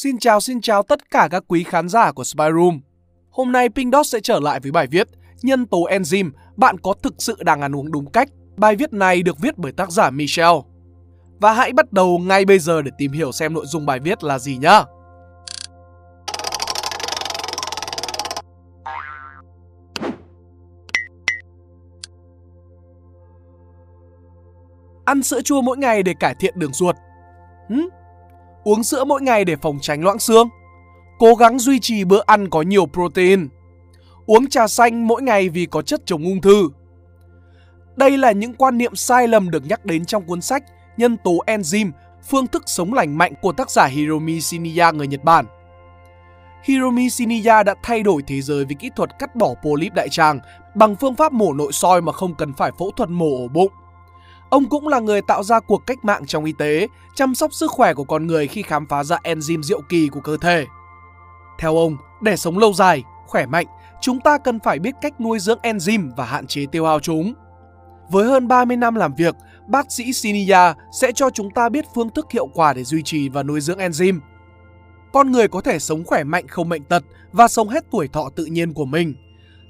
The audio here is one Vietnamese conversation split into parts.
Xin chào xin chào tất cả các quý khán giả của Spy Room. Hôm nay Pink Dot sẽ trở lại với bài viết Nhân tố enzyme, bạn có thực sự đang ăn uống đúng cách? Bài viết này được viết bởi tác giả Michelle. Và hãy bắt đầu ngay bây giờ để tìm hiểu xem nội dung bài viết là gì nhé. Ăn sữa chua mỗi ngày để cải thiện đường ruột. Hứ? Uống sữa mỗi ngày để phòng tránh loãng xương. Cố gắng duy trì bữa ăn có nhiều protein. Uống trà xanh mỗi ngày vì có chất chống ung thư. Đây là những quan niệm sai lầm được nhắc đến trong cuốn sách Nhân tố enzyme, phương thức sống lành mạnh của tác giả Hiromi Shiniya người Nhật Bản. Hiromi Shiniya đã thay đổi thế giới với kỹ thuật cắt bỏ polyp đại tràng bằng phương pháp mổ nội soi mà không cần phải phẫu thuật mổ ổ bụng. Ông cũng là người tạo ra cuộc cách mạng trong y tế, chăm sóc sức khỏe của con người khi khám phá ra enzyme diệu kỳ của cơ thể. Theo ông, để sống lâu dài, khỏe mạnh, chúng ta cần phải biết cách nuôi dưỡng enzyme và hạn chế tiêu hao chúng. Với hơn 30 năm làm việc, bác sĩ Sinia sẽ cho chúng ta biết phương thức hiệu quả để duy trì và nuôi dưỡng enzyme. Con người có thể sống khỏe mạnh không bệnh tật và sống hết tuổi thọ tự nhiên của mình.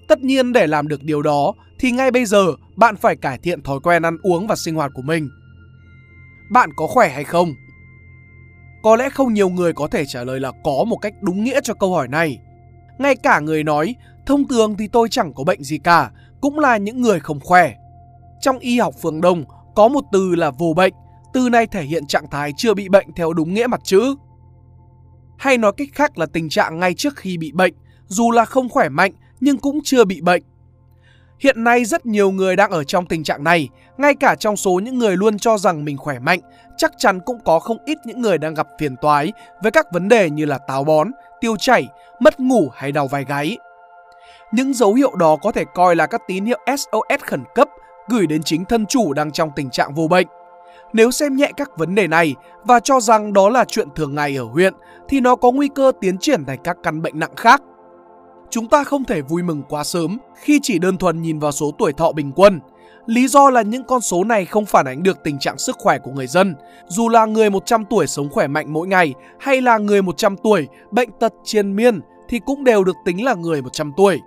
Tất nhiên để làm được điều đó thì ngay bây giờ bạn phải cải thiện thói quen ăn uống và sinh hoạt của mình. Bạn có khỏe hay không? Có lẽ không nhiều người có thể trả lời là có một cách đúng nghĩa cho câu hỏi này. Ngay cả người nói thông thường thì tôi chẳng có bệnh gì cả cũng là những người không khỏe. Trong y học phương Đông có một từ là vô bệnh, từ này thể hiện trạng thái chưa bị bệnh theo đúng nghĩa mặt chữ. Hay nói cách khác là tình trạng ngay trước khi bị bệnh, dù là không khỏe mạnh nhưng cũng chưa bị bệnh. Hiện nay rất nhiều người đang ở trong tình trạng này, ngay cả trong số những người luôn cho rằng mình khỏe mạnh, chắc chắn cũng có không ít những người đang gặp phiền toái với các vấn đề như là táo bón, tiêu chảy, mất ngủ hay đau vai gáy. Những dấu hiệu đó có thể coi là các tín hiệu SOS khẩn cấp gửi đến chính thân chủ đang trong tình trạng vô bệnh. Nếu xem nhẹ các vấn đề này và cho rằng đó là chuyện thường ngày ở huyện thì nó có nguy cơ tiến triển thành các căn bệnh nặng khác. Chúng ta không thể vui mừng quá sớm khi chỉ đơn thuần nhìn vào số tuổi thọ bình quân. Lý do là những con số này không phản ánh được tình trạng sức khỏe của người dân. Dù là người 100 tuổi sống khỏe mạnh mỗi ngày hay là người 100 tuổi bệnh tật triền miên thì cũng đều được tính là người 100 tuổi.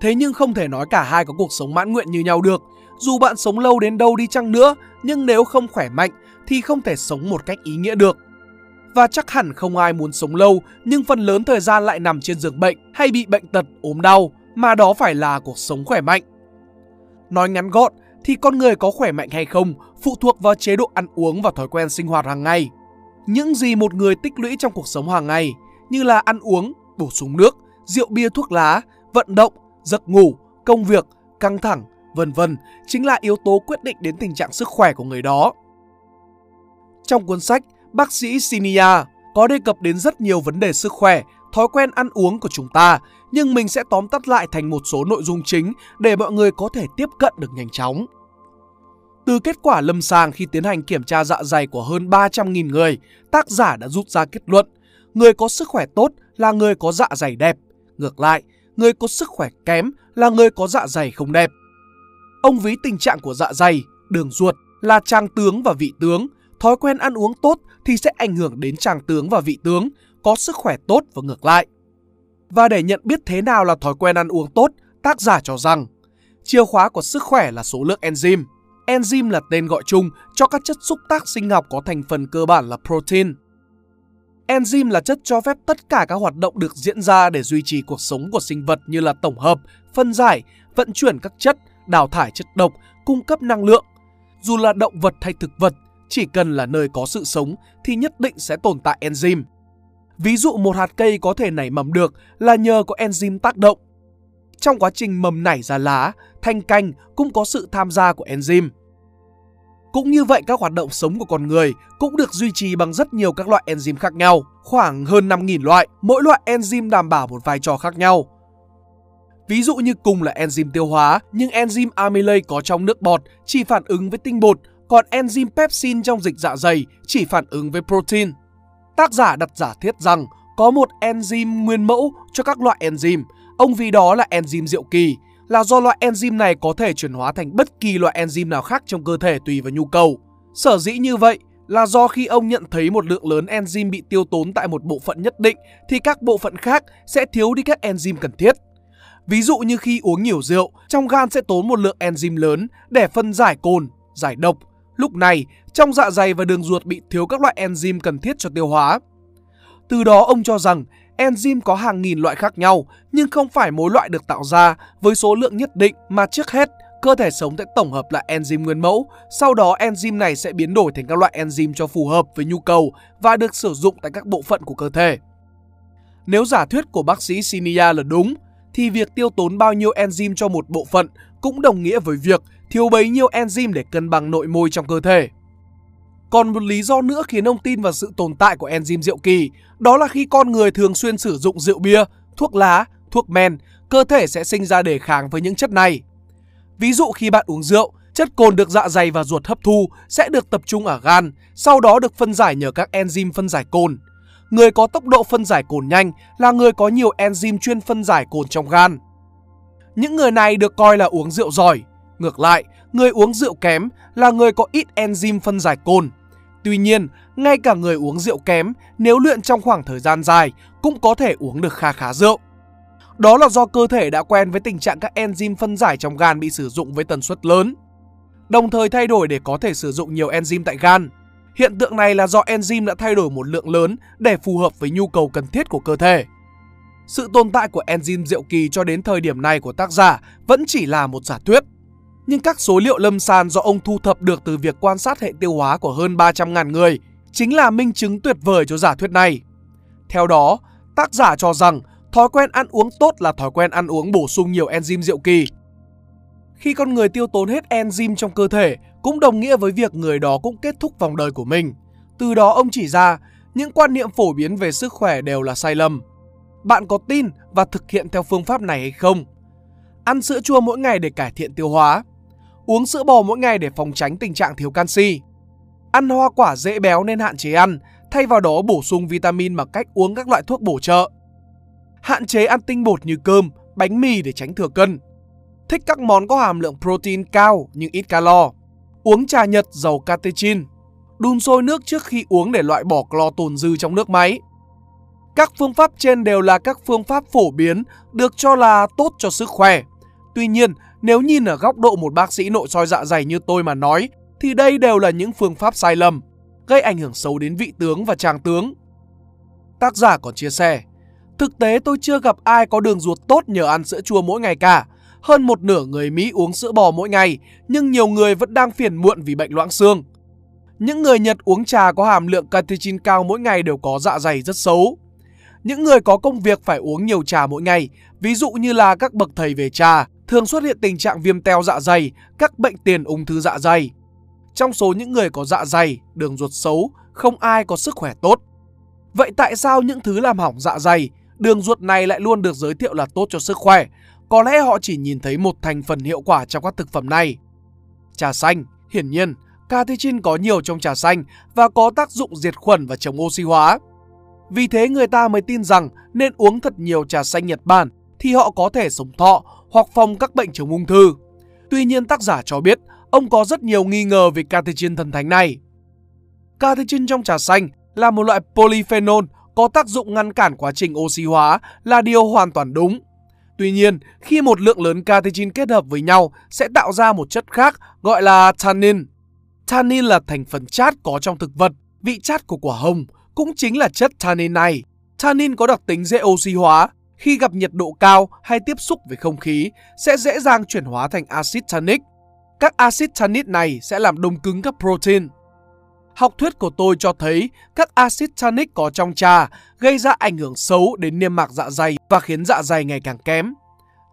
Thế nhưng không thể nói cả hai có cuộc sống mãn nguyện như nhau được. Dù bạn sống lâu đến đâu đi chăng nữa, nhưng nếu không khỏe mạnh thì không thể sống một cách ý nghĩa được. Và chắc hẳn không ai muốn sống lâu nhưng phần lớn thời gian lại nằm trên giường bệnh hay bị bệnh tật, ốm đau, mà đó phải là cuộc sống khỏe mạnh. Nói ngắn gọn thì con người có khỏe mạnh hay không phụ thuộc vào chế độ ăn uống và thói quen sinh hoạt hàng ngày. Những gì một người tích lũy trong cuộc sống hàng ngày như là ăn uống, bổ sung nước, rượu bia thuốc lá, vận động, giấc ngủ, công việc, căng thẳng, vân vân chính là yếu tố quyết định đến tình trạng sức khỏe của người đó. Trong cuốn sách, bác sĩ Sinia có đề cập đến rất nhiều vấn đề sức khỏe, thói quen ăn uống của chúng ta, nhưng mình sẽ tóm tắt lại thành một số nội dung chính để mọi người có thể tiếp cận được nhanh chóng. Từ kết quả lâm sàng khi tiến hành kiểm tra dạ dày của hơn 300.000 người, tác giả đã rút ra kết luận người có sức khỏe tốt là người có dạ dày đẹp. Ngược lại, người có sức khỏe kém là người có dạ dày không đẹp. Ông ví tình trạng của dạ dày, đường ruột là trang tướng và vị tướng. Thói quen ăn uống tốt thì sẽ ảnh hưởng đến tràng tướng và vị tướng, có sức khỏe tốt và ngược lại. Và để nhận biết thế nào là thói quen ăn uống tốt, tác giả cho rằng chìa khóa của sức khỏe là số lượng enzyme. Enzyme là tên gọi chung cho các chất xúc tác sinh học có thành phần cơ bản là protein. Enzyme là chất cho phép tất cả các hoạt động được diễn ra để duy trì cuộc sống của sinh vật như là tổng hợp, phân giải, vận chuyển các chất, đào thải chất độc, cung cấp năng lượng. Dù là động vật hay thực vật, chỉ cần là nơi có sự sống thì nhất định sẽ tồn tại enzyme. Ví dụ một hạt cây có thể nảy mầm được là nhờ có enzyme tác động. Trong quá trình mầm nảy ra lá, thanh canh cũng có sự tham gia của enzyme. Cũng như vậy các hoạt động sống của con người cũng được duy trì bằng rất nhiều các loại enzyme khác nhau, khoảng hơn 5.000 loại, mỗi loại enzyme đảm bảo một vai trò khác nhau. Ví dụ như cùng là enzyme tiêu hóa, nhưng enzyme amylase có trong nước bọt chỉ phản ứng với tinh bột, còn enzyme pepsin trong dịch dạ dày chỉ phản ứng với protein. Tác giả đặt giả thiết rằng có một enzyme nguyên mẫu cho các loại enzyme, ông vì đó là enzyme diệu kỳ, là do loại enzyme này có thể chuyển hóa thành bất kỳ loại enzyme nào khác trong cơ thể tùy vào nhu cầu. Sở dĩ như vậy là do khi ông nhận thấy một lượng lớn enzyme bị tiêu tốn tại một bộ phận nhất định thì các bộ phận khác sẽ thiếu đi các enzyme cần thiết. Ví dụ như khi uống nhiều rượu, trong gan sẽ tốn một lượng enzyme lớn để phân giải cồn, giải độc. Lúc này, trong dạ dày và đường ruột bị thiếu các loại enzyme cần thiết cho tiêu hóa. Từ đó ông cho rằng enzyme có hàng nghìn loại khác nhau nhưng không phải mỗi loại được tạo ra với số lượng nhất định mà trước hết cơ thể sống sẽ tổng hợp lại enzyme nguyên mẫu, sau đó enzyme này sẽ biến đổi thành các loại enzyme cho phù hợp với nhu cầu và được sử dụng tại các bộ phận của cơ thể. Nếu giả thuyết của bác sĩ Sinia là đúng, thì việc tiêu tốn bao nhiêu enzyme cho một bộ phận cũng đồng nghĩa với việc thiếu bấy nhiêu enzyme để cân bằng nội môi trong cơ thể. Còn một lý do nữa khiến ông tin vào sự tồn tại của enzyme rượu kỳ, đó là khi con người thường xuyên sử dụng rượu bia, thuốc lá, thuốc men, cơ thể sẽ sinh ra đề kháng với những chất này. Ví dụ khi bạn uống rượu, chất cồn được dạ dày và ruột hấp thu sẽ được tập trung ở gan, sau đó được phân giải nhờ các enzyme phân giải cồn. Người có tốc độ phân giải cồn nhanh là người có nhiều enzyme chuyên phân giải cồn trong gan. Những người này được coi là uống rượu giỏi. Ngược lại, người uống rượu kém là người có ít enzyme phân giải cồn. Tuy nhiên, ngay cả người uống rượu kém nếu luyện trong khoảng thời gian dài cũng có thể uống được kha khá rượu. Đó là do cơ thể đã quen với tình trạng các enzyme phân giải trong gan bị sử dụng với tần suất lớn, đồng thời thay đổi để có thể sử dụng nhiều enzyme tại gan. Hiện tượng này là do enzyme đã thay đổi một lượng lớn để phù hợp với nhu cầu cần thiết của cơ thể. Sự tồn tại của enzyme diệu kỳ cho đến thời điểm này của tác giả vẫn chỉ là một giả thuyết. Nhưng các số liệu lâm sàng do ông thu thập được từ việc quan sát hệ tiêu hóa của hơn 300.000 người chính là minh chứng tuyệt vời cho giả thuyết này. Theo đó, tác giả cho rằng thói quen ăn uống tốt là thói quen ăn uống bổ sung nhiều enzyme diệu kỳ. Khi con người tiêu tốn hết enzyme trong cơ thể cũng đồng nghĩa với việc người đó cũng kết thúc vòng đời của mình. Từ đó ông chỉ ra những quan niệm phổ biến về sức khỏe đều là sai lầm. Bạn có tin và thực hiện theo phương pháp này hay không? Ăn sữa chua mỗi ngày để cải thiện tiêu hóa. Uống sữa bò mỗi ngày để phòng tránh tình trạng thiếu canxi. Ăn hoa quả dễ béo nên hạn chế ăn, thay vào đó bổ sung vitamin bằng cách uống các loại thuốc bổ trợ. Hạn chế ăn tinh bột như cơm, bánh mì để tránh thừa cân. Thích các món có hàm lượng protein cao nhưng ít calo. Uống trà nhật giàu catechin. Đun sôi nước trước khi uống để loại bỏ clo tồn dư trong nước máy. Các phương pháp trên đều là các phương pháp phổ biến được cho là tốt cho sức khỏe. Tuy nhiên, nếu nhìn ở góc độ một bác sĩ nội soi dạ dày như tôi mà nói, thì đây đều là những phương pháp sai lầm, gây ảnh hưởng xấu đến vị tướng và tràng tướng. Tác giả còn chia sẻ, thực tế tôi chưa gặp ai có đường ruột tốt nhờ ăn sữa chua mỗi ngày cả. Hơn một nửa người Mỹ uống sữa bò mỗi ngày, nhưng nhiều người vẫn đang phiền muộn vì bệnh loãng xương. Những người Nhật uống trà có hàm lượng catechin cao mỗi ngày đều có dạ dày rất xấu. Những người có công việc phải uống nhiều trà mỗi ngày, ví dụ như là các bậc thầy về trà, thường xuất hiện tình trạng viêm teo dạ dày, các bệnh tiền ung thư dạ dày. Trong số những người có dạ dày, đường ruột xấu, không ai có sức khỏe tốt. Vậy tại sao những thứ làm hỏng dạ dày, đường ruột này lại luôn được giới thiệu là tốt cho sức khỏe? Có lẽ họ chỉ nhìn thấy một thành phần hiệu quả trong các thực phẩm này. Trà xanh, hiển nhiên, catechin có nhiều trong trà xanh và có tác dụng diệt khuẩn và chống oxy hóa. Vì thế người ta mới tin rằng nên uống thật nhiều trà xanh Nhật Bản thì họ có thể sống thọ hoặc phòng các bệnh chống ung thư. Tuy nhiên tác giả cho biết ông có rất nhiều nghi ngờ về catechin thần thánh này. Catechin trong trà xanh là một loại polyphenol có tác dụng ngăn cản quá trình oxy hóa là điều hoàn toàn đúng. Tuy nhiên, khi một lượng lớn catechin kết hợp với nhau sẽ tạo ra một chất khác gọi là tannin. Tannin là thành phần chát có trong thực vật, vị chát của quả hồng cũng chính là chất tannin này. Tannin có đặc tính dễ oxy hóa, khi gặp nhiệt độ cao hay tiếp xúc với không khí sẽ dễ dàng chuyển hóa thành axit tannic. Các axit tannic này sẽ làm đông cứng các protein. Học thuyết của tôi cho thấy các axit tannic có trong trà gây ra ảnh hưởng xấu đến niêm mạc dạ dày và khiến dạ dày ngày càng kém.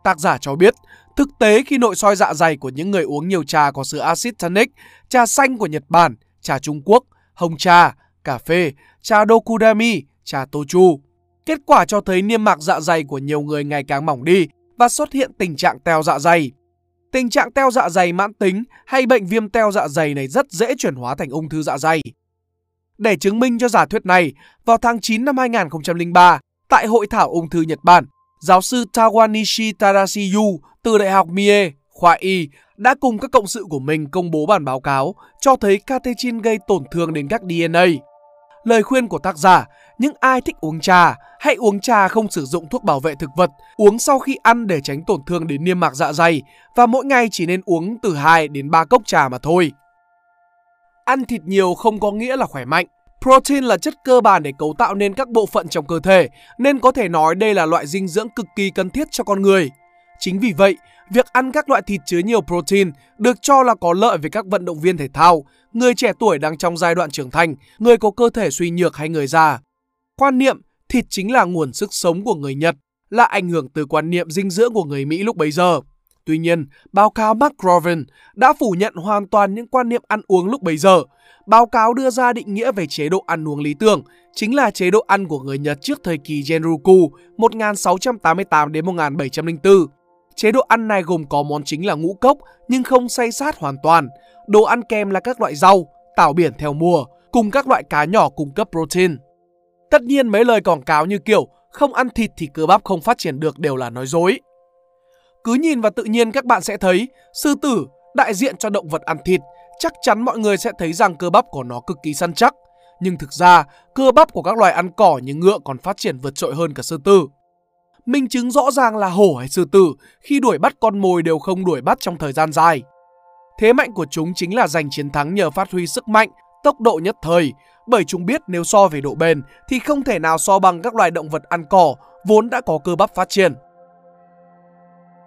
Tác giả cho biết, thực tế khi nội soi dạ dày của những người uống nhiều trà có sự axit tannic, trà xanh của Nhật Bản, trà Trung Quốc, hồng trà, cà phê, trà Dokudami, trà Tochu. Kết quả cho thấy niêm mạc dạ dày của nhiều người ngày càng mỏng đi và xuất hiện tình trạng teo dạ dày. Tình trạng teo dạ dày mãn tính hay bệnh viêm teo dạ dày này rất dễ chuyển hóa thành ung thư dạ dày. Để chứng minh cho giả thuyết này, vào tháng 9 năm 2003, tại Hội thảo ung thư Nhật Bản, giáo sư Tawanishi Tadashiyu từ Đại học Mie, khoa Y, đã cùng các cộng sự của mình công bố bản báo cáo cho thấy catechin gây tổn thương đến các DNA. Lời khuyên của tác giả, những ai thích uống trà, hãy uống trà không sử dụng thuốc bảo vệ thực vật, uống sau khi ăn để tránh tổn thương đến niêm mạc dạ dày và mỗi ngày chỉ nên uống từ 2 đến 3 cốc trà mà thôi. Ăn thịt nhiều không có nghĩa là khỏe mạnh. Protein là chất cơ bản để cấu tạo nên các bộ phận trong cơ thể, nên có thể nói đây là loại dinh dưỡng cực kỳ cần thiết cho con người. Chính vì vậy, việc ăn các loại thịt chứa nhiều protein được cho là có lợi với các vận động viên thể thao, người trẻ tuổi đang trong giai đoạn trưởng thành, người có cơ thể suy nhược hay người già. Quan niệm thịt chính là nguồn sức sống của người Nhật là ảnh hưởng từ quan niệm dinh dưỡng của người Mỹ lúc bấy giờ. Tuy nhiên, báo cáo McGrovern đã phủ nhận hoàn toàn những quan niệm ăn uống lúc bấy giờ. Báo cáo đưa ra định nghĩa về chế độ ăn uống lý tưởng, chính là chế độ ăn của người Nhật trước thời kỳ Genroku 1688 đến 1704. Chế độ ăn này gồm có món chính là ngũ cốc nhưng không say sát hoàn toàn. Đồ ăn kèm là các loại rau, tảo biển theo mùa, cùng các loại cá nhỏ cung cấp protein. Tất nhiên mấy lời quảng cáo như kiểu không ăn thịt thì cơ bắp không phát triển được đều là nói dối. Cứ nhìn vào tự nhiên các bạn sẽ thấy sư tử đại diện cho động vật ăn thịt, chắc chắn mọi người sẽ thấy rằng cơ bắp của nó cực kỳ săn chắc. Nhưng thực ra, cơ bắp của các loài ăn cỏ như ngựa còn phát triển vượt trội hơn cả sư tử. Minh chứng rõ ràng là hổ hay sư tử khi đuổi bắt con mồi đều không đuổi bắt trong thời gian dài. Thế mạnh của chúng chính là giành chiến thắng nhờ phát huy sức mạnh, tốc độ nhất thời, bởi chúng biết nếu so về độ bền thì không thể nào so bằng các loài động vật ăn cỏ vốn đã có cơ bắp phát triển.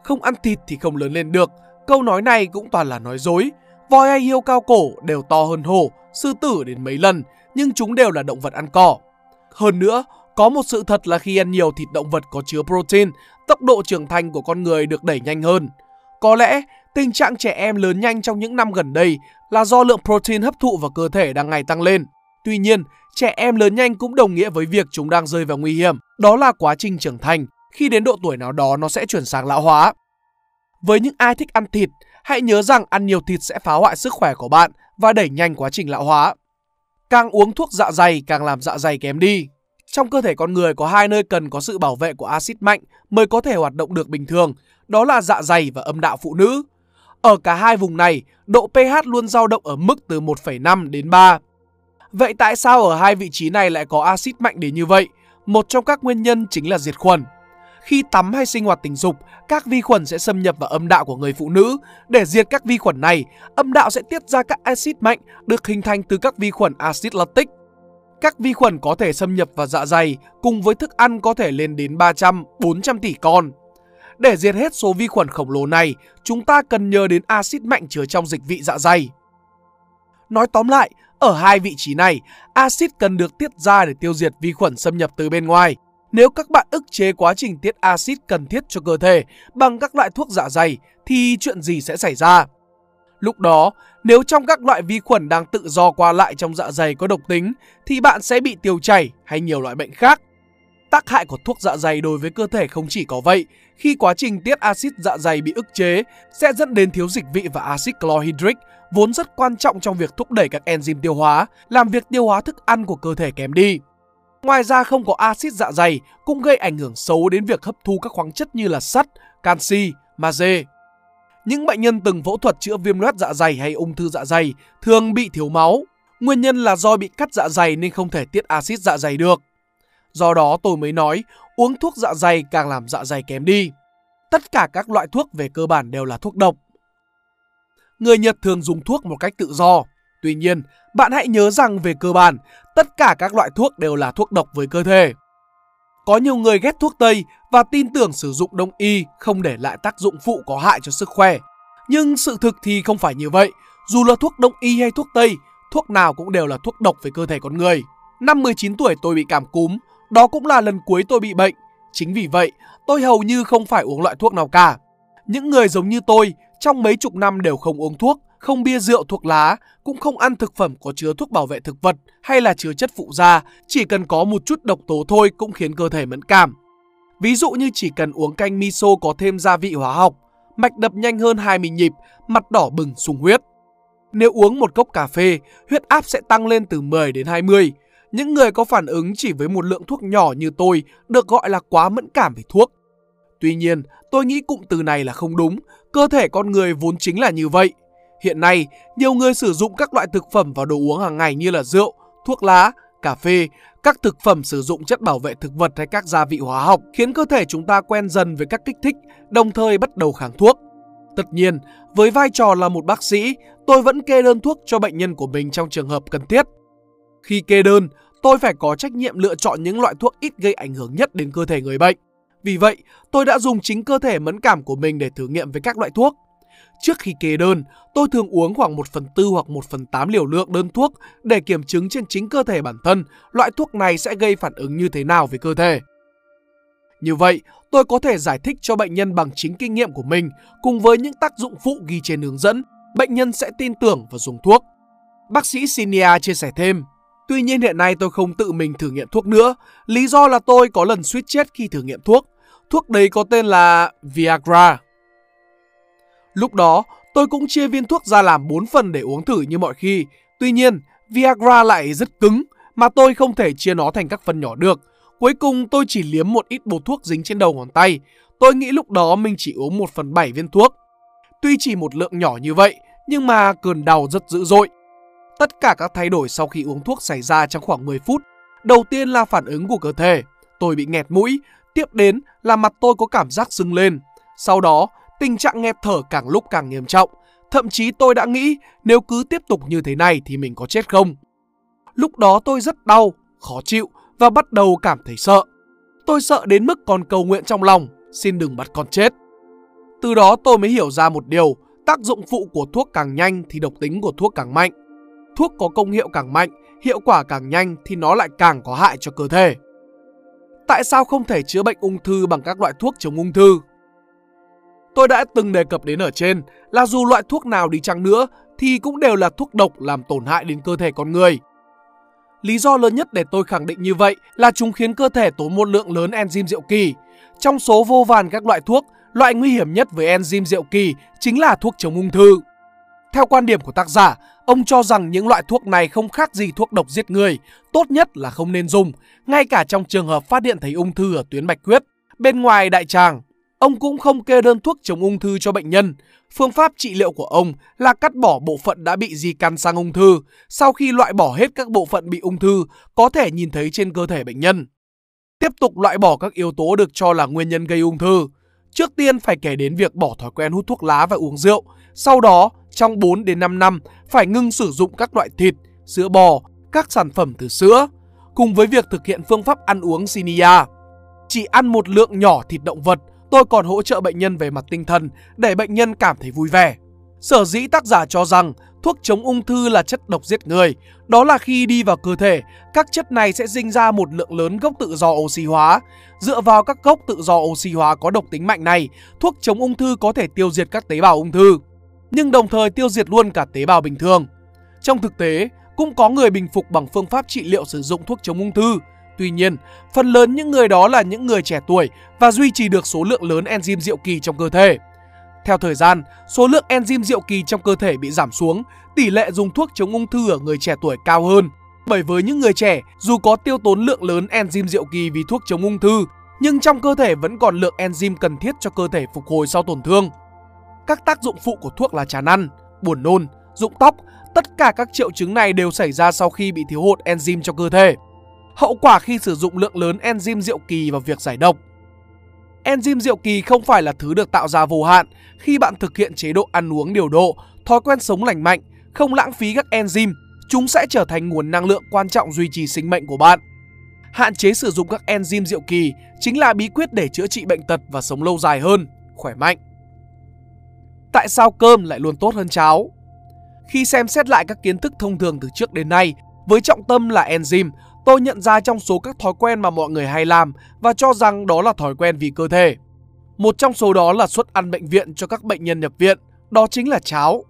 Không ăn thịt thì không lớn lên được, câu nói này cũng toàn là nói dối. Voi hay hiêu cao cổ đều to hơn hổ, sư tử đến mấy lần, nhưng chúng đều là động vật ăn cỏ. Hơn nữa, có một sự thật là khi ăn nhiều thịt động vật có chứa protein, tốc độ trưởng thành của con người được đẩy nhanh hơn. Có lẽ tình trạng trẻ em lớn nhanh trong những năm gần đây là do lượng protein hấp thụ vào cơ thể đang ngày tăng lên. Tuy nhiên, trẻ em lớn nhanh cũng đồng nghĩa với việc chúng đang rơi vào nguy hiểm. Đó là quá trình trưởng thành. Khi đến độ tuổi nào đó nó sẽ chuyển sang lão hóa. Với những ai thích ăn thịt, hãy nhớ rằng ăn nhiều thịt sẽ phá hoại sức khỏe của bạn và đẩy nhanh quá trình lão hóa. Càng uống thuốc dạ dày càng làm dạ dày kém đi. Trong cơ thể con người có hai nơi cần có sự bảo vệ của axit mạnh mới có thể hoạt động được bình thường, đó là dạ dày và âm đạo phụ nữ. Ở cả hai vùng này, độ pH luôn dao động ở mức từ 1,5 đến 3. Vậy tại sao ở hai vị trí này lại có axit mạnh đến như vậy? Một trong các nguyên nhân chính là diệt khuẩn. Khi tắm hay sinh hoạt tình dục, các vi khuẩn sẽ xâm nhập vào âm đạo của người phụ nữ. Để diệt các vi khuẩn này, âm đạo sẽ tiết ra các axit mạnh được hình thành từ các vi khuẩn axit lactic. Các vi khuẩn có thể xâm nhập vào dạ dày cùng với thức ăn có thể lên đến 300, 400 tỷ con. Để diệt hết số vi khuẩn khổng lồ này, chúng ta cần nhờ đến axit mạnh chứa trong dịch vị dạ dày. Nói tóm lại, ở hai vị trí này, axit cần được tiết ra để tiêu diệt vi khuẩn xâm nhập từ bên ngoài. Nếu các bạn ức chế quá trình tiết axit cần thiết cho cơ thể bằng các loại thuốc dạ dày thì chuyện gì sẽ xảy ra? Lúc đó, nếu trong các loại vi khuẩn đang tự do qua lại trong dạ dày có độc tính thì bạn sẽ bị tiêu chảy hay nhiều loại bệnh khác. Tác hại của thuốc dạ dày đối với cơ thể không chỉ có vậy, khi quá trình tiết axit dạ dày bị ức chế sẽ dẫn đến thiếu dịch vị và axit chlorhydric vốn rất quan trọng trong việc thúc đẩy các enzyme tiêu hóa, làm việc tiêu hóa thức ăn của cơ thể kém đi. Ngoài ra không có axit dạ dày cũng gây ảnh hưởng xấu đến việc hấp thu các khoáng chất như là sắt, canxi, magie. Những bệnh nhân từng phẫu thuật chữa viêm loét dạ dày hay ung thư dạ dày thường bị thiếu máu. Nguyên nhân là do bị cắt dạ dày nên không thể tiết axit dạ dày được. Do đó tôi mới nói uống thuốc dạ dày càng làm dạ dày kém đi. Tất cả các loại thuốc về cơ bản đều là thuốc độc. Người Nhật thường dùng thuốc một cách tự do. Tuy nhiên, bạn hãy nhớ rằng về cơ bản, tất cả các loại thuốc đều là thuốc độc với cơ thể. Có nhiều người ghét thuốc Tây và tin tưởng sử dụng đông y không để lại tác dụng phụ có hại cho sức khỏe. Nhưng sự thực thì không phải như vậy. Dù là thuốc đông y hay thuốc Tây, thuốc nào cũng đều là thuốc độc với cơ thể con người. Năm 19 tuổi tôi bị cảm cúm, đó cũng là lần cuối tôi bị bệnh. Chính vì vậy, tôi hầu như không phải uống loại thuốc nào cả. Những người giống như tôi, trong mấy chục năm đều không uống thuốc, không bia rượu thuốc lá, cũng không ăn thực phẩm có chứa thuốc bảo vệ thực vật hay là chứa chất phụ da, chỉ cần có một chút độc tố thôi cũng khiến cơ thể mẫn cảm. Ví dụ như chỉ cần uống canh miso có thêm gia vị hóa học, mạch đập nhanh hơn 20 nhịp, mặt đỏ bừng sung huyết. Nếu uống một cốc cà phê, huyết áp sẽ tăng lên từ 10 đến 20. Những người có phản ứng chỉ với một lượng thuốc nhỏ như tôi được gọi là quá mẫn cảm về thuốc. Tuy nhiên, tôi nghĩ cụm từ này là không đúng, cơ thể con người vốn chính là như vậy. Hiện nay, nhiều người sử dụng các loại thực phẩm và đồ uống hàng ngày như là rượu, thuốc lá, cà phê, các thực phẩm sử dụng chất bảo vệ thực vật hay các gia vị hóa học khiến cơ thể chúng ta quen dần với các kích thích, đồng thời bắt đầu kháng thuốc. Tất nhiên, với vai trò là một bác sĩ, tôi vẫn kê đơn thuốc cho bệnh nhân của mình trong trường hợp cần thiết. Khi kê đơn, tôi phải có trách nhiệm lựa chọn những loại thuốc ít gây ảnh hưởng nhất đến cơ thể người bệnh. Vì vậy, tôi đã dùng chính cơ thể mẫn cảm của mình để thử nghiệm với các loại thuốc. Trước khi kê đơn, tôi thường uống khoảng 1 phần tư hoặc 1 phần 8 liều lượng đơn thuốc để kiểm chứng trên chính cơ thể bản thân loại thuốc này sẽ gây phản ứng như thế nào với cơ thể. Như vậy, tôi có thể giải thích cho bệnh nhân bằng chính kinh nghiệm của mình cùng với những tác dụng phụ ghi trên hướng dẫn, bệnh nhân sẽ tin tưởng và dùng thuốc. Bác sĩ Sinia chia sẻ thêm, Tuy nhiên hiện nay tôi không tự mình thử nghiệm thuốc nữa, lý do là tôi có lần suýt chết khi thử nghiệm thuốc. Thuốc đấy có tên là Viagra. Lúc đó, tôi cũng chia viên thuốc ra làm 4 phần để uống thử như mọi khi. Tuy nhiên, Viagra lại rất cứng mà tôi không thể chia nó thành các phần nhỏ được. Cuối cùng tôi chỉ liếm một ít bột thuốc dính trên đầu ngón tay. Tôi nghĩ lúc đó mình chỉ uống 1 phần 7 viên thuốc. Tuy chỉ một lượng nhỏ như vậy, nhưng mà cơn đau rất dữ dội. Tất cả các thay đổi sau khi uống thuốc xảy ra trong khoảng 10 phút. Đầu tiên là phản ứng của cơ thể. Tôi bị nghẹt mũi, tiếp đến là mặt tôi có cảm giác sưng lên. Sau đó, tình trạng nghẹt thở càng lúc càng nghiêm trọng. Thậm chí tôi đã nghĩ nếu cứ tiếp tục như thế này thì mình có chết không. Lúc đó tôi rất đau, khó chịu và bắt đầu cảm thấy sợ. Tôi sợ đến mức còn cầu nguyện trong lòng, xin đừng bắt con chết. Từ đó tôi mới hiểu ra một điều, tác dụng phụ của thuốc càng nhanh thì độc tính của thuốc càng mạnh. Thuốc có công hiệu càng mạnh, hiệu quả càng nhanh thì nó lại càng có hại cho cơ thể. Tại sao không thể chữa bệnh ung thư bằng các loại thuốc chống ung thư? Tôi đã từng đề cập đến ở trên là dù loại thuốc nào đi chăng nữa thì cũng đều là thuốc độc làm tổn hại đến cơ thể con người. Lý do lớn nhất để tôi khẳng định như vậy là chúng khiến cơ thể tốn một lượng lớn enzyme diệu kỳ. Trong số vô vàn các loại thuốc, loại nguy hiểm nhất với enzyme diệu kỳ chính là thuốc chống ung thư. Theo quan điểm của tác giả, ông cho rằng những loại thuốc này không khác gì thuốc độc giết người, tốt nhất là không nên dùng, ngay cả trong trường hợp phát hiện thấy ung thư ở tuyến bạch huyết. Bên ngoài đại tràng, ông cũng không kê đơn thuốc chống ung thư cho bệnh nhân. Phương pháp trị liệu của ông là cắt bỏ bộ phận đã bị di căn sang ung thư. Sau khi loại bỏ hết các bộ phận bị ung thư, có thể nhìn thấy trên cơ thể bệnh nhân. Tiếp tục loại bỏ các yếu tố được cho là nguyên nhân gây ung thư. Trước tiên phải kể đến việc bỏ thói quen hút thuốc lá và uống rượu. Sau đó, trong 4 đến 5 năm phải ngưng sử dụng các loại thịt, sữa bò, các sản phẩm từ sữa, cùng với việc thực hiện phương pháp ăn uống Sinia. Chỉ ăn một lượng nhỏ thịt động vật, tôi còn hỗ trợ bệnh nhân về mặt tinh thần để bệnh nhân cảm thấy vui vẻ. Sở dĩ tác giả cho rằng thuốc chống ung thư là chất độc giết người, đó là khi đi vào cơ thể, các chất này sẽ sinh ra một lượng lớn gốc tự do oxy hóa. Dựa vào các gốc tự do oxy hóa có độc tính mạnh này, thuốc chống ung thư có thể tiêu diệt các tế bào ung thư nhưng đồng thời tiêu diệt luôn cả tế bào bình thường. Trong thực tế, cũng có người bình phục bằng phương pháp trị liệu sử dụng thuốc chống ung thư. Tuy nhiên, phần lớn những người đó là những người trẻ tuổi và duy trì được số lượng lớn enzyme diệu kỳ trong cơ thể. Theo thời gian, số lượng enzyme diệu kỳ trong cơ thể bị giảm xuống, tỷ lệ dùng thuốc chống ung thư ở người trẻ tuổi cao hơn. Bởi với những người trẻ, dù có tiêu tốn lượng lớn enzyme diệu kỳ vì thuốc chống ung thư, nhưng trong cơ thể vẫn còn lượng enzyme cần thiết cho cơ thể phục hồi sau tổn thương. Các tác dụng phụ của thuốc là chán ăn, buồn nôn, rụng tóc, tất cả các triệu chứng này đều xảy ra sau khi bị thiếu hụt enzyme trong cơ thể. Hậu quả khi sử dụng lượng lớn enzyme diệu kỳ vào việc giải độc. Enzyme diệu kỳ không phải là thứ được tạo ra vô hạn khi bạn thực hiện chế độ ăn uống điều độ, thói quen sống lành mạnh, không lãng phí các enzyme, chúng sẽ trở thành nguồn năng lượng quan trọng duy trì sinh mệnh của bạn. Hạn chế sử dụng các enzyme diệu kỳ chính là bí quyết để chữa trị bệnh tật và sống lâu dài hơn, khỏe mạnh. Tại sao cơm lại luôn tốt hơn cháo? Khi xem xét lại các kiến thức thông thường từ trước đến nay, với trọng tâm là enzyme, tôi nhận ra trong số các thói quen mà mọi người hay làm và cho rằng đó là thói quen vì cơ thể. Một trong số đó là suất ăn bệnh viện cho các bệnh nhân nhập viện, đó chính là cháo.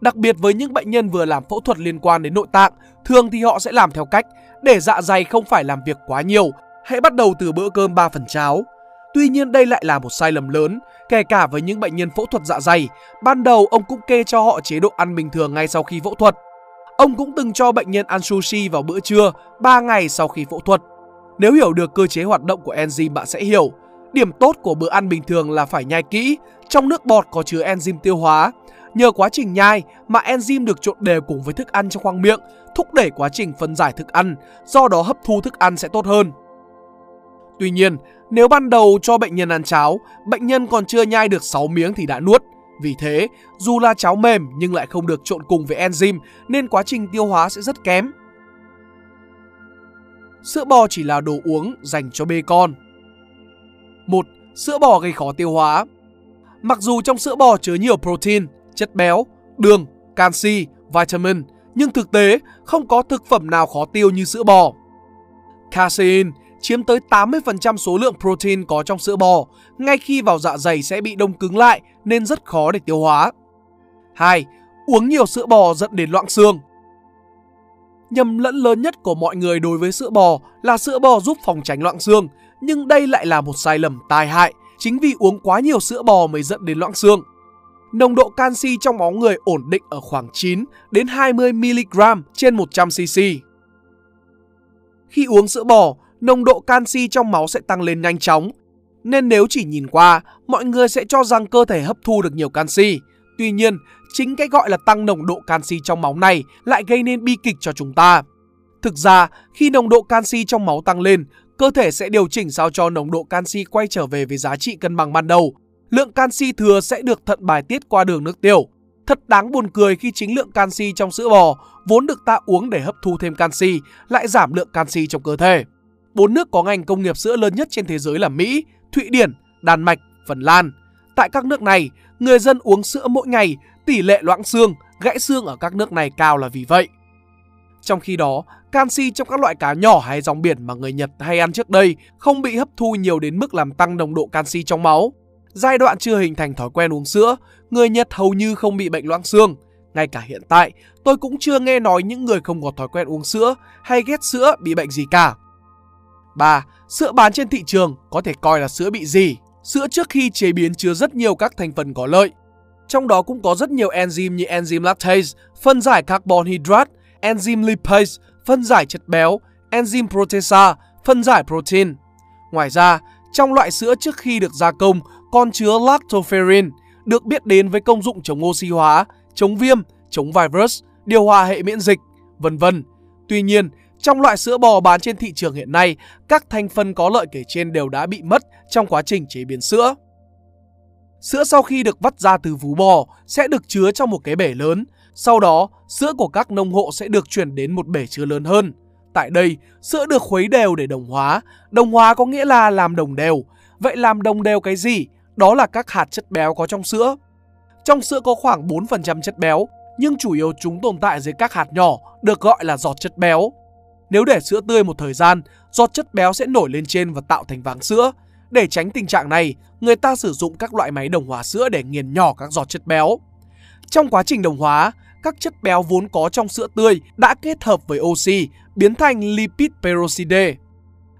Đặc biệt với những bệnh nhân vừa làm phẫu thuật liên quan đến nội tạng, thường thì họ sẽ làm theo cách để dạ dày không phải làm việc quá nhiều, hãy bắt đầu từ bữa cơm 3 phần cháo. Tuy nhiên đây lại là một sai lầm lớn Kể cả với những bệnh nhân phẫu thuật dạ dày, ban đầu ông cũng kê cho họ chế độ ăn bình thường ngay sau khi phẫu thuật. Ông cũng từng cho bệnh nhân ăn sushi vào bữa trưa 3 ngày sau khi phẫu thuật. Nếu hiểu được cơ chế hoạt động của enzyme bạn sẽ hiểu, Điểm tốt của bữa ăn bình thường là phải nhai kỹ, trong nước bọt có chứa enzyme tiêu hóa. Nhờ quá trình nhai mà enzyme được trộn đều cùng với thức ăn trong khoang miệng, thúc đẩy quá trình phân giải thức ăn, do đó hấp thu thức ăn sẽ tốt hơn. Tuy nhiên, nếu ban đầu cho bệnh nhân ăn cháo, bệnh nhân còn chưa nhai được 6 miếng thì đã nuốt. Vì thế, dù là cháo mềm nhưng lại không được trộn cùng với enzyme nên quá trình tiêu hóa sẽ rất kém. Sữa bò chỉ là đồ uống dành cho bê con. 1. Sữa bò gây khó tiêu hóa. Mặc dù trong sữa bò chứa nhiều protein, chất béo, đường, canxi, vitamin, nhưng thực tế không có thực phẩm nào khó tiêu như sữa bò. Casein chiếm tới 80% số lượng protein có trong sữa bò, ngay khi vào dạ dày sẽ bị đông cứng lại nên rất khó để tiêu hóa. 2. Uống nhiều sữa bò dẫn đến loãng xương. Nhầm lẫn lớn nhất của mọi người đối với sữa bò là sữa bò giúp phòng tránh loãng xương, nhưng đây lại là một sai lầm tai hại, chính vì uống quá nhiều sữa bò mới dẫn đến loãng xương. Nồng độ canxi trong máu người ổn định ở khoảng 9 đến 20 mg trên 100 cc. Khi uống sữa bò, nồng độ canxi trong máu sẽ tăng lên nhanh chóng. Nên nếu chỉ nhìn qua, mọi người sẽ cho rằng cơ thể hấp thu được nhiều canxi. Tuy nhiên, chính cái gọi là tăng nồng độ canxi trong máu này lại gây nên bi kịch cho chúng ta. Thực ra, khi nồng độ canxi trong máu tăng lên, cơ thể sẽ điều chỉnh sao cho nồng độ canxi quay trở về với giá trị cân bằng ban đầu. Lượng canxi thừa sẽ được thận bài tiết qua đường nước tiểu. Thật đáng buồn cười khi chính lượng canxi trong sữa bò vốn được ta uống để hấp thu thêm canxi lại giảm lượng canxi trong cơ thể. Bốn nước có ngành công nghiệp sữa lớn nhất trên thế giới là Mỹ, Thụy Điển, Đan Mạch, Phần Lan. Tại các nước này, người dân uống sữa mỗi ngày, tỷ lệ loãng xương, gãy xương ở các nước này cao là vì vậy. Trong khi đó, canxi trong các loại cá nhỏ hay rong biển mà người Nhật hay ăn trước đây không bị hấp thu nhiều đến mức làm tăng nồng độ canxi trong máu. Giai đoạn chưa hình thành thói quen uống sữa, người Nhật hầu như không bị bệnh loãng xương. Ngay cả hiện tại, tôi cũng chưa nghe nói những người không có thói quen uống sữa hay ghét sữa bị bệnh gì cả. 3. Sữa bán trên thị trường có thể coi là sữa bị gì? Sữa trước khi chế biến chứa rất nhiều các thành phần có lợi. Trong đó cũng có rất nhiều enzyme như enzyme lactase, phân giải carbon hydrate, enzyme lipase, phân giải chất béo, enzyme proteasa, phân giải protein. Ngoài ra, trong loại sữa trước khi được gia công còn chứa lactoferrin, được biết đến với công dụng chống oxy hóa, chống viêm, chống virus, điều hòa hệ miễn dịch, vân vân. Tuy nhiên, trong loại sữa bò bán trên thị trường hiện nay, các thành phần có lợi kể trên đều đã bị mất trong quá trình chế biến sữa. Sữa sau khi được vắt ra từ vú bò sẽ được chứa trong một cái bể lớn. Sau đó, sữa của các nông hộ sẽ được chuyển đến một bể chứa lớn hơn. Tại đây, sữa được khuấy đều để đồng hóa. Đồng hóa có nghĩa là làm đồng đều. Vậy làm đồng đều cái gì? Đó là các hạt chất béo có trong sữa. Trong sữa có khoảng 4% chất béo, nhưng chủ yếu chúng tồn tại dưới các hạt nhỏ được gọi là giọt chất béo. Nếu để sữa tươi một thời gian, giọt chất béo sẽ nổi lên trên và tạo thành váng sữa. Để tránh tình trạng này, người ta sử dụng các loại máy đồng hóa sữa để nghiền nhỏ các giọt chất béo. Trong quá trình đồng hóa, các chất béo vốn có trong sữa tươi đã kết hợp với oxy, biến thành lipid peroxide.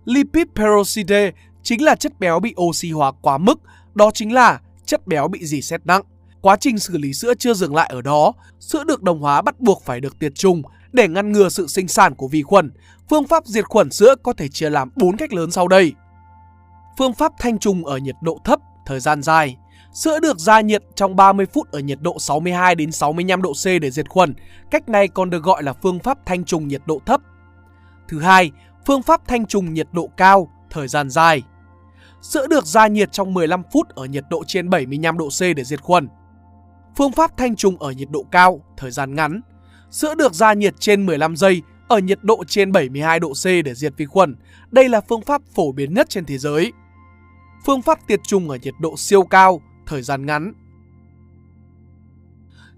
Lipid peroxide chính là chất béo bị oxy hóa quá mức, đó chính là chất béo bị dì xét nặng. Quá trình xử lý sữa chưa dừng lại ở đó, sữa được đồng hóa bắt buộc phải được tiệt trùng để ngăn ngừa sự sinh sản của vi khuẩn. Phương pháp diệt khuẩn sữa có thể chia làm 4 cách lớn sau đây. Phương pháp thanh trùng ở nhiệt độ thấp, thời gian dài. Sữa được gia nhiệt trong 30 phút ở nhiệt độ 62 đến 65 độ C để diệt khuẩn. Cách này còn được gọi là phương pháp thanh trùng nhiệt độ thấp. Thứ hai, phương pháp thanh trùng nhiệt độ cao, thời gian dài. Sữa được gia nhiệt trong 15 phút ở nhiệt độ trên 75 độ C để diệt khuẩn. Phương pháp thanh trùng ở nhiệt độ cao, thời gian ngắn. Sữa được gia nhiệt trên 15 giây ở nhiệt độ trên 72 độ C để diệt vi khuẩn. Đây là phương pháp phổ biến nhất trên thế giới. Phương pháp tiệt trùng ở nhiệt độ siêu cao, thời gian ngắn.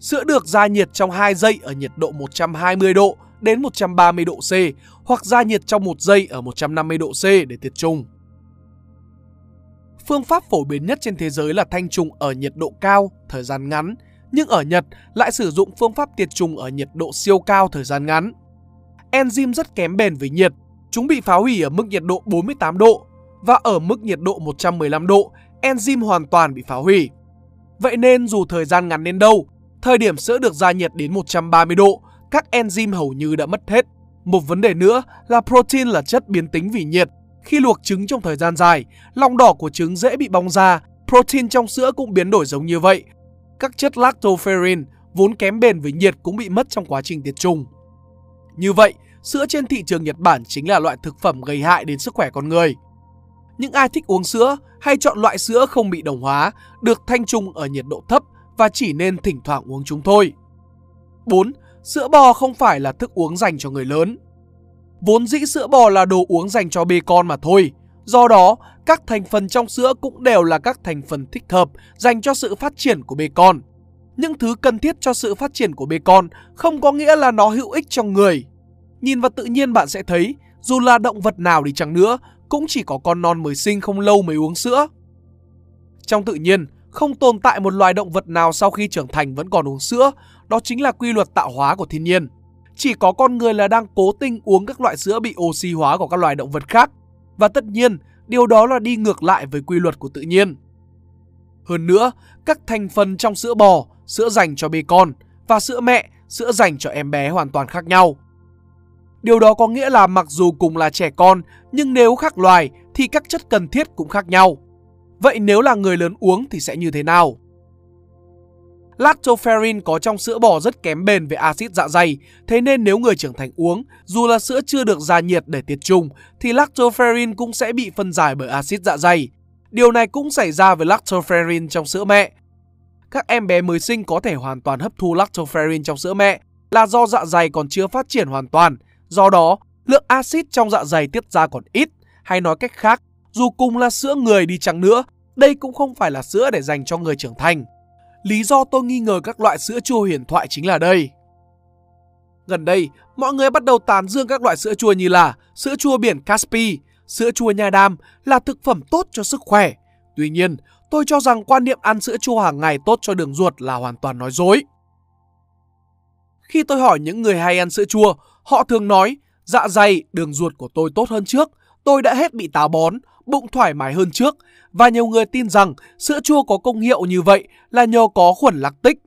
Sữa được gia nhiệt trong 2 giây ở nhiệt độ 120 độ đến 130 độ C hoặc gia nhiệt trong 1 giây ở 150 độ C để tiệt trùng. Phương pháp phổ biến nhất trên thế giới là thanh trùng ở nhiệt độ cao, thời gian ngắn, nhưng ở Nhật lại sử dụng phương pháp tiệt trùng ở nhiệt độ siêu cao thời gian ngắn. Enzyme rất kém bền với nhiệt, chúng bị phá hủy ở mức nhiệt độ 48 độ và ở mức nhiệt độ 115 độ, enzyme hoàn toàn bị phá hủy. Vậy nên dù thời gian ngắn đến đâu, thời điểm sữa được gia nhiệt đến 130 độ, các enzyme hầu như đã mất hết. Một vấn đề nữa là protein là chất biến tính vì nhiệt, Khi luộc trứng trong thời gian dài, lòng đỏ của trứng dễ bị bong ra, protein trong sữa cũng biến đổi giống như vậy. Các chất lactoferrin vốn kém bền với nhiệt cũng bị mất trong quá trình tiệt trùng. Như vậy, sữa trên thị trường Nhật Bản chính là loại thực phẩm gây hại đến sức khỏe con người. Những ai thích uống sữa hay chọn loại sữa không bị đồng hóa, được thanh trùng ở nhiệt độ thấp và chỉ nên thỉnh thoảng uống chúng thôi. 4. Sữa bò không phải là thức uống dành cho người lớn. Vốn dĩ sữa bò là đồ uống dành cho bê con mà thôi. Do đó, các thành phần trong sữa cũng đều là các thành phần thích hợp dành cho sự phát triển của bê con. Những thứ cần thiết cho sự phát triển của bê con không có nghĩa là nó hữu ích cho người. Nhìn vào tự nhiên bạn sẽ thấy, dù là động vật nào đi chăng nữa, cũng chỉ có con non mới sinh không lâu mới uống sữa. Trong tự nhiên, không tồn tại một loài động vật nào sau khi trưởng thành vẫn còn uống sữa, đó chính là quy luật tạo hóa của thiên nhiên. Chỉ có con người là đang cố tình uống các loại sữa bị oxy hóa của các loài động vật khác. Và tất nhiên, điều đó là đi ngược lại với quy luật của tự nhiên. Hơn nữa, các thành phần trong sữa bò, sữa dành cho bê con và sữa mẹ, sữa dành cho em bé hoàn toàn khác nhau. Điều đó có nghĩa là mặc dù cùng là trẻ con, nhưng nếu khác loài thì các chất cần thiết cũng khác nhau. Vậy nếu là người lớn uống thì sẽ như thế nào? Lactoferrin có trong sữa bò rất kém bền về axit dạ dày, thế nên nếu người trưởng thành uống, dù là sữa chưa được gia nhiệt để tiệt trùng, thì lactoferrin cũng sẽ bị phân giải bởi axit dạ dày. Điều này cũng xảy ra với lactoferrin trong sữa mẹ. Các em bé mới sinh có thể hoàn toàn hấp thu lactoferrin trong sữa mẹ là do dạ dày còn chưa phát triển hoàn toàn. Do đó, lượng axit trong dạ dày tiết ra còn ít, hay nói cách khác, dù cùng là sữa người đi chăng nữa, đây cũng không phải là sữa để dành cho người trưởng thành. Lý do tôi nghi ngờ các loại sữa chua huyền thoại chính là đây. Gần đây, mọi người bắt đầu tán dương các loại sữa chua như là sữa chua biển Caspi, sữa chua nha đam là thực phẩm tốt cho sức khỏe. Tuy nhiên, tôi cho rằng quan niệm ăn sữa chua hàng ngày tốt cho đường ruột là hoàn toàn nói dối. Khi tôi hỏi những người hay ăn sữa chua, họ thường nói dạ dày, đường ruột của tôi tốt hơn trước, tôi đã hết bị táo bón, bụng thoải mái hơn trước và nhiều người tin rằng sữa chua có công hiệu như vậy là nhờ có khuẩn lactic.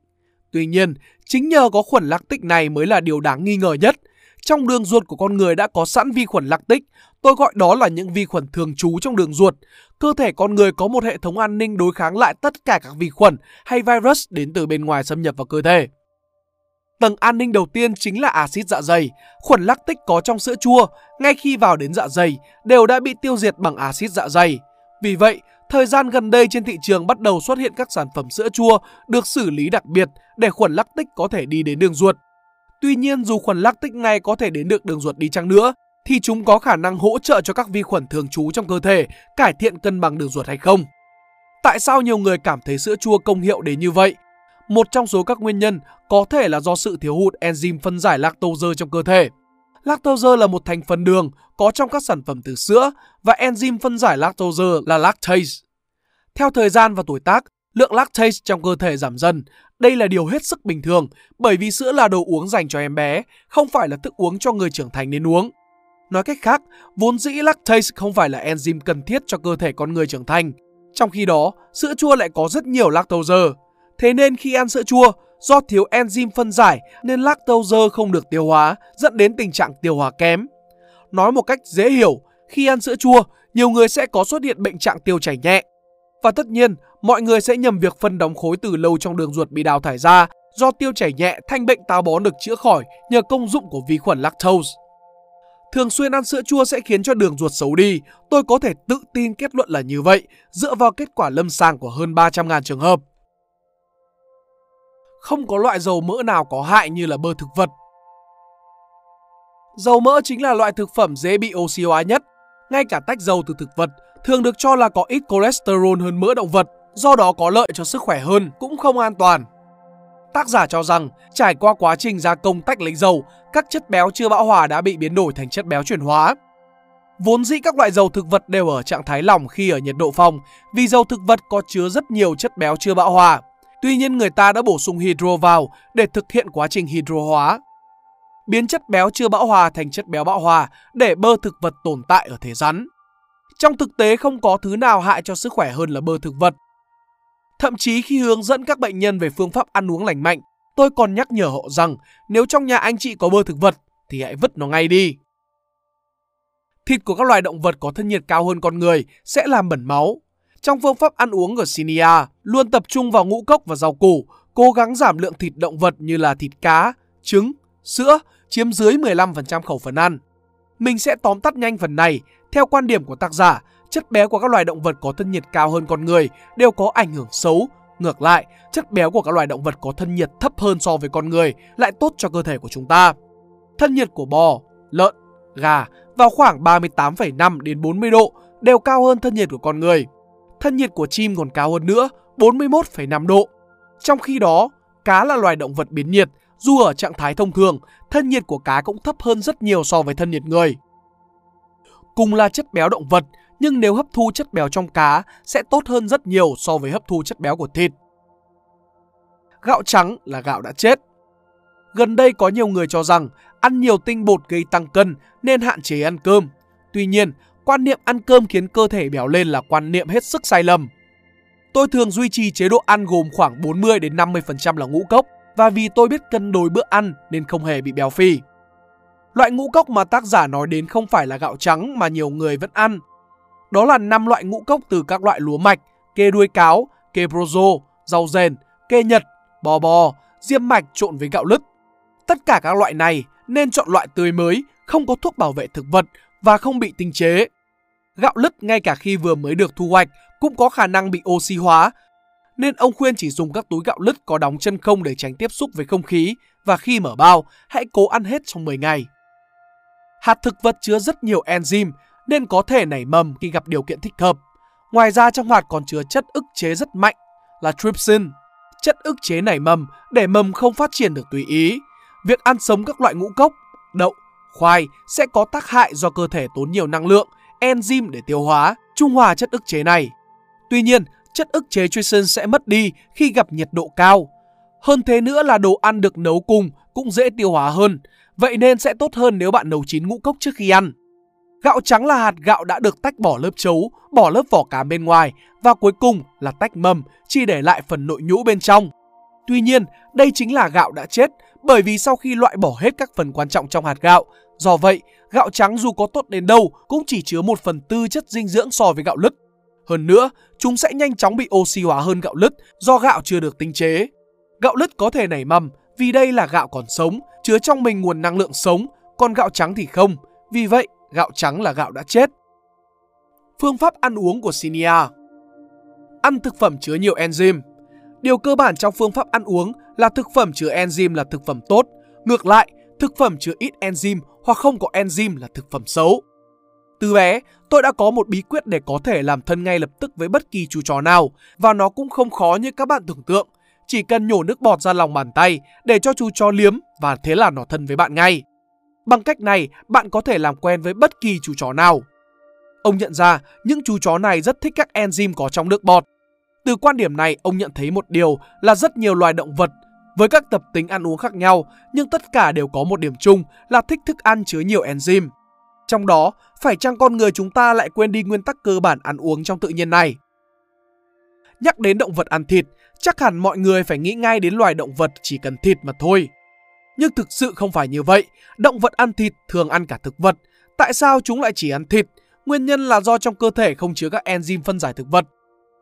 Tuy nhiên, chính nhờ có khuẩn lactic này mới là điều đáng nghi ngờ nhất. Trong đường ruột của con người đã có sẵn vi khuẩn lactic, tôi gọi đó là những vi khuẩn thường trú trong đường ruột. Cơ thể con người có một hệ thống an ninh đối kháng lại tất cả các vi khuẩn hay virus đến từ bên ngoài xâm nhập vào cơ thể. Tầng an ninh đầu tiên chính là axit dạ dày. Khuẩn lactic có trong sữa chua, ngay khi vào đến dạ dày, đều đã bị tiêu diệt bằng axit dạ dày. Vì vậy, thời gian gần đây trên thị trường bắt đầu xuất hiện các sản phẩm sữa chua được xử lý đặc biệt để khuẩn lactic có thể đi đến đường ruột. Tuy nhiên, dù khuẩn lactic này có thể đến được đường ruột đi chăng nữa, thì chúng có khả năng hỗ trợ cho các vi khuẩn thường trú trong cơ thể cải thiện cân bằng đường ruột hay không. Tại sao nhiều người cảm thấy sữa chua công hiệu đến như vậy? Một trong số các nguyên nhân có thể là do sự thiếu hụt enzyme phân giải lactose trong cơ thể. Lactose là một thành phần đường có trong các sản phẩm từ sữa và enzyme phân giải lactose là lactase. Theo thời gian và tuổi tác, lượng lactase trong cơ thể giảm dần. Đây là điều hết sức bình thường bởi vì sữa là đồ uống dành cho em bé, không phải là thức uống cho người trưởng thành nên uống. Nói cách khác, vốn dĩ lactase không phải là enzyme cần thiết cho cơ thể con người trưởng thành. Trong khi đó, sữa chua lại có rất nhiều lactose. Thế nên khi ăn sữa chua, do thiếu enzyme phân giải nên lactose không được tiêu hóa, dẫn đến tình trạng tiêu hóa kém. Nói một cách dễ hiểu, khi ăn sữa chua, nhiều người sẽ có xuất hiện bệnh trạng tiêu chảy nhẹ. Và tất nhiên, mọi người sẽ nhầm việc phân đóng khối từ lâu trong đường ruột bị đào thải ra do tiêu chảy nhẹ thành bệnh táo bón được chữa khỏi nhờ công dụng của vi khuẩn lactose. Thường xuyên ăn sữa chua sẽ khiến cho đường ruột xấu đi. Tôi có thể tự tin kết luận là như vậy dựa vào kết quả lâm sàng của hơn 300.000 trường hợp. Không có loại dầu mỡ nào có hại như là bơ thực vật. Dầu mỡ chính là loại thực phẩm dễ bị oxy hóa nhất. Ngay cả tách dầu từ thực vật thường được cho là có ít cholesterol hơn mỡ động vật, do đó có lợi cho sức khỏe hơn cũng không an toàn. Tác giả cho rằng trải qua quá trình gia công tách lấy dầu, các chất béo chưa bão hòa đã bị biến đổi thành chất béo chuyển hóa. Vốn dĩ các loại dầu thực vật đều ở trạng thái lỏng khi ở nhiệt độ phòng vì dầu thực vật có chứa rất nhiều chất béo chưa bão hòa. Tuy nhiên người ta đã bổ sung hydro vào để thực hiện quá trình hydro hóa. Biến chất béo chưa bão hòa thành chất béo bão hòa để bơ thực vật tồn tại ở thế rắn. Trong thực tế không có thứ nào hại cho sức khỏe hơn là bơ thực vật. Thậm chí khi hướng dẫn các bệnh nhân về phương pháp ăn uống lành mạnh, tôi còn nhắc nhở họ rằng nếu trong nhà anh chị có bơ thực vật thì hãy vứt nó ngay đi. Thịt của các loài động vật có thân nhiệt cao hơn con người sẽ làm bẩn máu. Trong phương pháp ăn uống ở Sinia, luôn tập trung vào ngũ cốc và rau củ, cố gắng giảm lượng thịt động vật như là thịt cá, trứng, sữa chiếm dưới 15% khẩu phần ăn. Mình sẽ tóm tắt nhanh phần này. Theo quan điểm của tác giả, chất béo của các loài động vật có thân nhiệt cao hơn con người đều có ảnh hưởng xấu. Ngược lại, chất béo của các loài động vật có thân nhiệt thấp hơn so với con người lại tốt cho cơ thể của chúng ta. Thân nhiệt của bò, lợn, gà vào khoảng 38,5 đến 40 độ đều cao hơn thân nhiệt của con người. Thân nhiệt của chim còn cao hơn nữa, 41,5 độ. Trong khi đó, cá là loài động vật biến nhiệt, dù ở trạng thái thông thường, thân nhiệt của cá cũng thấp hơn rất nhiều so với thân nhiệt người. Cùng là chất béo động vật, nhưng nếu hấp thu chất béo trong cá sẽ tốt hơn rất nhiều so với hấp thu chất béo của thịt. Gạo trắng là gạo đã chết. Gần đây có nhiều người cho rằng ăn nhiều tinh bột gây tăng cân nên hạn chế ăn cơm. Tuy nhiên, quan niệm ăn cơm khiến cơ thể béo lên là quan niệm hết sức sai lầm. Tôi thường duy trì chế độ ăn gồm khoảng 40 đến 50% là ngũ cốc và vì tôi biết cân đối bữa ăn nên không hề bị béo phì. Loại ngũ cốc mà tác giả nói đến không phải là gạo trắng mà nhiều người vẫn ăn. Đó là 5 loại ngũ cốc từ các loại lúa mạch, kê đuôi cáo, kê brozo, rau rền, kê nhật, bò bò, diêm mạch trộn với gạo lứt. Tất cả các loại này nên chọn loại tươi mới, không có thuốc bảo vệ thực vật và không bị tinh chế. Gạo lứt ngay cả khi vừa mới được thu hoạch cũng có khả năng bị oxy hóa, nên ông khuyên chỉ dùng các túi gạo lứt có đóng chân không để tránh tiếp xúc với không khí và khi mở bao, hãy cố ăn hết trong 10 ngày. Hạt thực vật chứa rất nhiều enzyme nên có thể nảy mầm khi gặp điều kiện thích hợp. Ngoài ra trong hạt còn chứa chất ức chế rất mạnh là trypsin, chất ức chế nảy mầm để mầm không phát triển được tùy ý. Việc ăn sống các loại ngũ cốc, đậu, khoai sẽ có tác hại do cơ thể tốn nhiều năng lượng, enzyme để tiêu hóa, trung hòa chất ức chế này. Tuy nhiên, chất ức chế trypsin sẽ mất đi khi gặp nhiệt độ cao. Hơn thế nữa là đồ ăn được nấu cùng cũng dễ tiêu hóa hơn, vậy nên sẽ tốt hơn nếu bạn nấu chín ngũ cốc trước khi ăn. Gạo trắng là hạt gạo đã được tách bỏ lớp chấu, bỏ lớp vỏ cám bên ngoài và cuối cùng là tách mầm, chỉ để lại phần nội nhũ bên trong. Tuy nhiên, đây chính là gạo đã chết bởi vì sau khi loại bỏ hết các phần quan trọng trong hạt gạo, do vậy, gạo trắng dù có tốt đến đâu cũng chỉ chứa 1 phần tư chất dinh dưỡng so với gạo lứt. Hơn nữa, chúng sẽ nhanh chóng bị oxy hóa hơn gạo lứt do gạo chưa được tinh chế. Gạo lứt có thể nảy mầm vì đây là gạo còn sống, chứa trong mình nguồn năng lượng sống, còn gạo trắng thì không. Vì vậy, gạo trắng là gạo đã chết. Phương pháp ăn uống của Sinia Ăn thực phẩm chứa nhiều enzyme Điều cơ bản trong phương pháp ăn uống là thực phẩm chứa enzyme là thực phẩm tốt. Ngược lại, thực phẩm chứa ít enzyme hoặc không có enzyme là thực phẩm xấu. Từ bé, tôi đã có một bí quyết để có thể làm thân ngay lập tức với bất kỳ chú chó nào và nó cũng không khó như các bạn tưởng tượng. Chỉ cần nhổ nước bọt ra lòng bàn tay để cho chú chó liếm và thế là nó thân với bạn ngay. Bằng cách này, bạn có thể làm quen với bất kỳ chú chó nào. Ông nhận ra những chú chó này rất thích các enzyme có trong nước bọt. Từ quan điểm này, ông nhận thấy một điều là rất nhiều loài động vật với các tập tính ăn uống khác nhau nhưng tất cả đều có một điểm chung là thích thức ăn chứa nhiều enzyme. Trong đó, phải chăng con người chúng ta lại quên đi nguyên tắc cơ bản ăn uống trong tự nhiên này? Nhắc đến động vật ăn thịt, chắc hẳn mọi người phải nghĩ ngay đến loài động vật chỉ cần thịt mà thôi. Nhưng thực sự không phải như vậy, động vật ăn thịt thường ăn cả thực vật. Tại sao chúng lại chỉ ăn thịt? Nguyên nhân là do trong cơ thể không chứa các enzyme phân giải thực vật.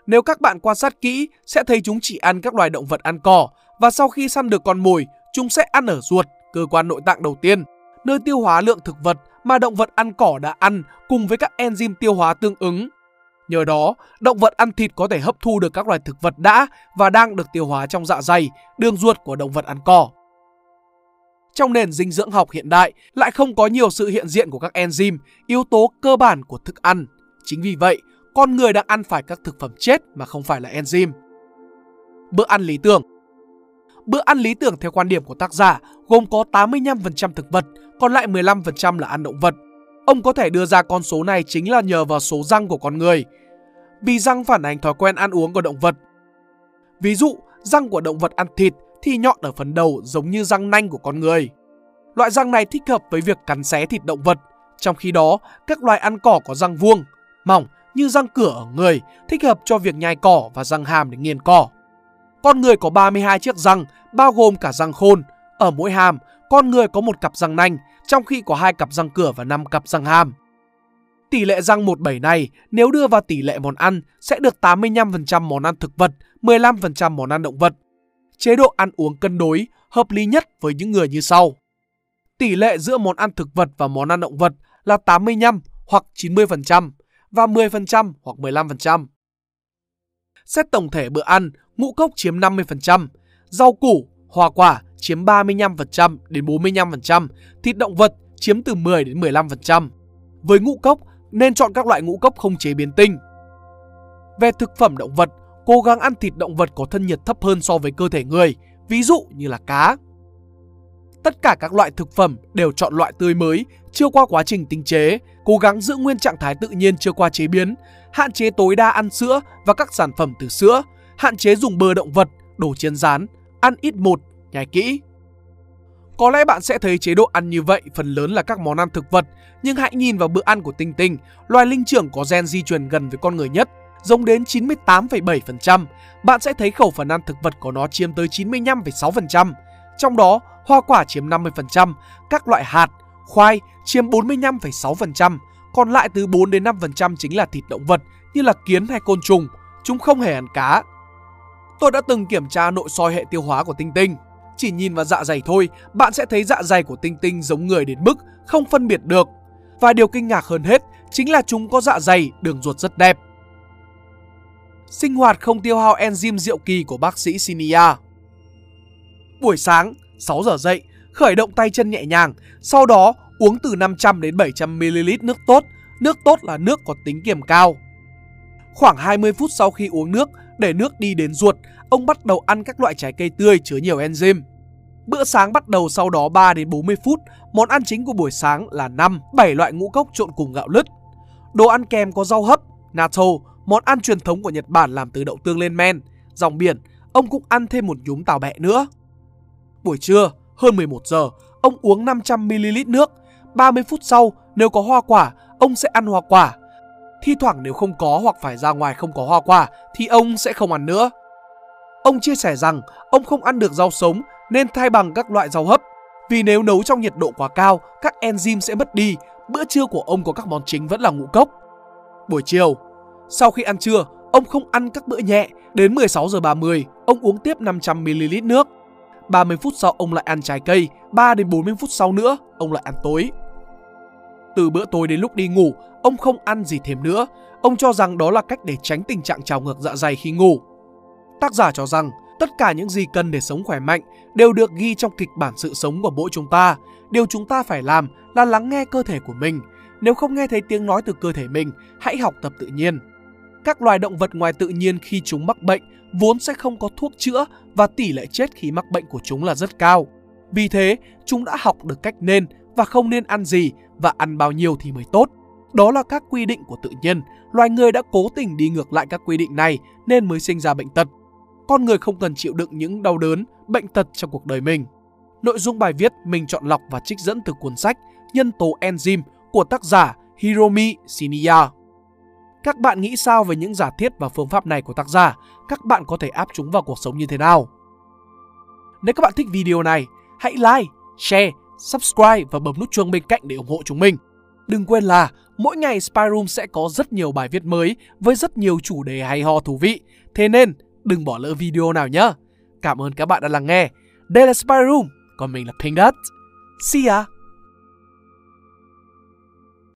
Nếu các bạn quan sát kỹ, sẽ thấy chúng chỉ ăn các loài động vật ăn cỏ và sau khi săn được con mồi, chúng sẽ ăn ở ruột, cơ quan nội tạng đầu tiên, nơi tiêu hóa lượng thực vật mà động vật ăn cỏ đã ăn cùng với các enzyme tiêu hóa tương ứng. Nhờ đó, động vật ăn thịt có thể hấp thu được các loài thực vật đã và đang được tiêu hóa trong dạ dày, đường ruột của động vật ăn cỏ. Trong nền dinh dưỡng học hiện đại lại không có nhiều sự hiện diện của các enzyme, yếu tố cơ bản của thức ăn. Chính vì vậy, con người đang ăn phải các thực phẩm chết mà không phải là enzyme. Bữa ăn lý tưởng Bữa ăn lý tưởng theo quan điểm của tác giả gồm có 85% thực vật, còn lại 15% là ăn động vật. Ông có thể đưa ra con số này chính là nhờ vào số răng của con người. Vì răng phản ánh thói quen ăn uống của động vật. Ví dụ, răng của động vật ăn thịt thì nhọn ở phần đầu giống như răng nanh của con người. Loại răng này thích hợp với việc cắn xé thịt động vật, trong khi đó các loài ăn cỏ có răng vuông, mỏng như răng cửa ở người, thích hợp cho việc nhai cỏ và răng hàm để nghiền cỏ. Con người có 32 chiếc răng, bao gồm cả răng khôn. Ở mỗi hàm, con người có một cặp răng nanh, trong khi có hai cặp răng cửa và năm cặp răng hàm. Tỷ lệ răng 17 này nếu đưa vào tỷ lệ món ăn sẽ được 85% món ăn thực vật, 15% món ăn động vật. Chế độ ăn uống cân đối, hợp lý nhất với những người như sau. Tỷ lệ giữa món ăn thực vật và món ăn động vật là 85 hoặc 90% và 10% hoặc 15%. Xét tổng thể bữa ăn, ngũ cốc chiếm 50%, rau củ, hoa quả chiếm 35% đến 45%, thịt động vật chiếm từ 10 đến 15%. Với ngũ cốc, nên chọn các loại ngũ cốc không chế biến tinh. Về thực phẩm động vật, cố gắng ăn thịt động vật có thân nhiệt thấp hơn so với cơ thể người, ví dụ như là cá. Tất cả các loại thực phẩm đều chọn loại tươi mới, chưa qua quá trình tinh chế, cố gắng giữ nguyên trạng thái tự nhiên chưa qua chế biến, hạn chế tối đa ăn sữa và các sản phẩm từ sữa, hạn chế dùng bơ động vật, đồ chiên rán, ăn ít một, nhai kỹ. Có lẽ bạn sẽ thấy chế độ ăn như vậy phần lớn là các món ăn thực vật, nhưng hãy nhìn vào bữa ăn của Tinh Tinh, loài linh trưởng có gen di truyền gần với con người nhất, giống đến 98,7%. Bạn sẽ thấy khẩu phần ăn thực vật của nó chiếm tới 95,6%. Trong đó, hoa quả chiếm 50%, các loại hạt, khoai chiếm 45,6%, còn lại từ 4 đến 5% chính là thịt động vật như là kiến hay côn trùng. Chúng không hề ăn cá. Tôi đã từng kiểm tra nội soi hệ tiêu hóa của Tinh Tinh. Chỉ nhìn vào dạ dày thôi, bạn sẽ thấy dạ dày của Tinh Tinh giống người đến mức không phân biệt được. Và điều kinh ngạc hơn hết chính là chúng có dạ dày, đường ruột rất đẹp. Sinh hoạt không tiêu hao enzyme diệu kỳ của bác sĩ Sinia Buổi sáng, 6 giờ dậy, khởi động tay chân nhẹ nhàng, sau đó uống từ 500 đến 700 ml nước tốt. Nước tốt là nước có tính kiềm cao. Khoảng 20 phút sau khi uống nước, để nước đi đến ruột, ông bắt đầu ăn các loại trái cây tươi chứa nhiều enzyme. Bữa sáng bắt đầu sau đó 3 đến 40 phút, món ăn chính của buổi sáng là 5, 7 loại ngũ cốc trộn cùng gạo lứt. Đồ ăn kèm có rau hấp, natto, món ăn truyền thống của Nhật Bản làm từ đậu tương lên men, dòng biển, ông cũng ăn thêm một nhúm tàu bẹ nữa. Buổi trưa, hơn 11 giờ, ông uống 500ml nước. 30 phút sau, nếu có hoa quả, ông sẽ ăn hoa quả. Thi thoảng nếu không có hoặc phải ra ngoài không có hoa quả thì ông sẽ không ăn nữa. Ông chia sẻ rằng ông không ăn được rau sống nên thay bằng các loại rau hấp. Vì nếu nấu trong nhiệt độ quá cao, các enzyme sẽ mất đi. Bữa trưa của ông có các món chính vẫn là ngũ cốc. Buổi chiều, sau khi ăn trưa, ông không ăn các bữa nhẹ. Đến 16 giờ 30, ông uống tiếp 500ml nước. 30 phút sau ông lại ăn trái cây, 3 đến 40 phút sau nữa ông lại ăn tối. Từ bữa tối đến lúc đi ngủ, ông không ăn gì thêm nữa. Ông cho rằng đó là cách để tránh tình trạng trào ngược dạ dày khi ngủ. Tác giả cho rằng tất cả những gì cần để sống khỏe mạnh đều được ghi trong kịch bản sự sống của mỗi chúng ta. Điều chúng ta phải làm là lắng nghe cơ thể của mình. Nếu không nghe thấy tiếng nói từ cơ thể mình, hãy học tập tự nhiên. Các loài động vật ngoài tự nhiên khi chúng mắc bệnh vốn sẽ không có thuốc chữa và tỷ lệ chết khi mắc bệnh của chúng là rất cao. Vì thế, chúng đã học được cách nên và không nên ăn gì và ăn bao nhiêu thì mới tốt. Đó là các quy định của tự nhiên. Loài người đã cố tình đi ngược lại các quy định này nên mới sinh ra bệnh tật. Con người không cần chịu đựng những đau đớn, bệnh tật trong cuộc đời mình. Nội dung bài viết mình chọn lọc và trích dẫn từ cuốn sách Nhân tố enzyme của tác giả Hiromi Shinya. Các bạn nghĩ sao về những giả thiết và phương pháp này của tác giả? Các bạn có thể áp chúng vào cuộc sống như thế nào? Nếu các bạn thích video này, hãy like, share, subscribe và bấm nút chuông bên cạnh để ủng hộ chúng mình. Đừng quên là mỗi ngày Spyroom sẽ có rất nhiều bài viết mới với rất nhiều chủ đề hay ho thú vị. Thế nên đừng bỏ lỡ video nào nhé. Cảm ơn các bạn đã lắng nghe. Đây là Spyroom, còn mình là Pink Dot. See ya!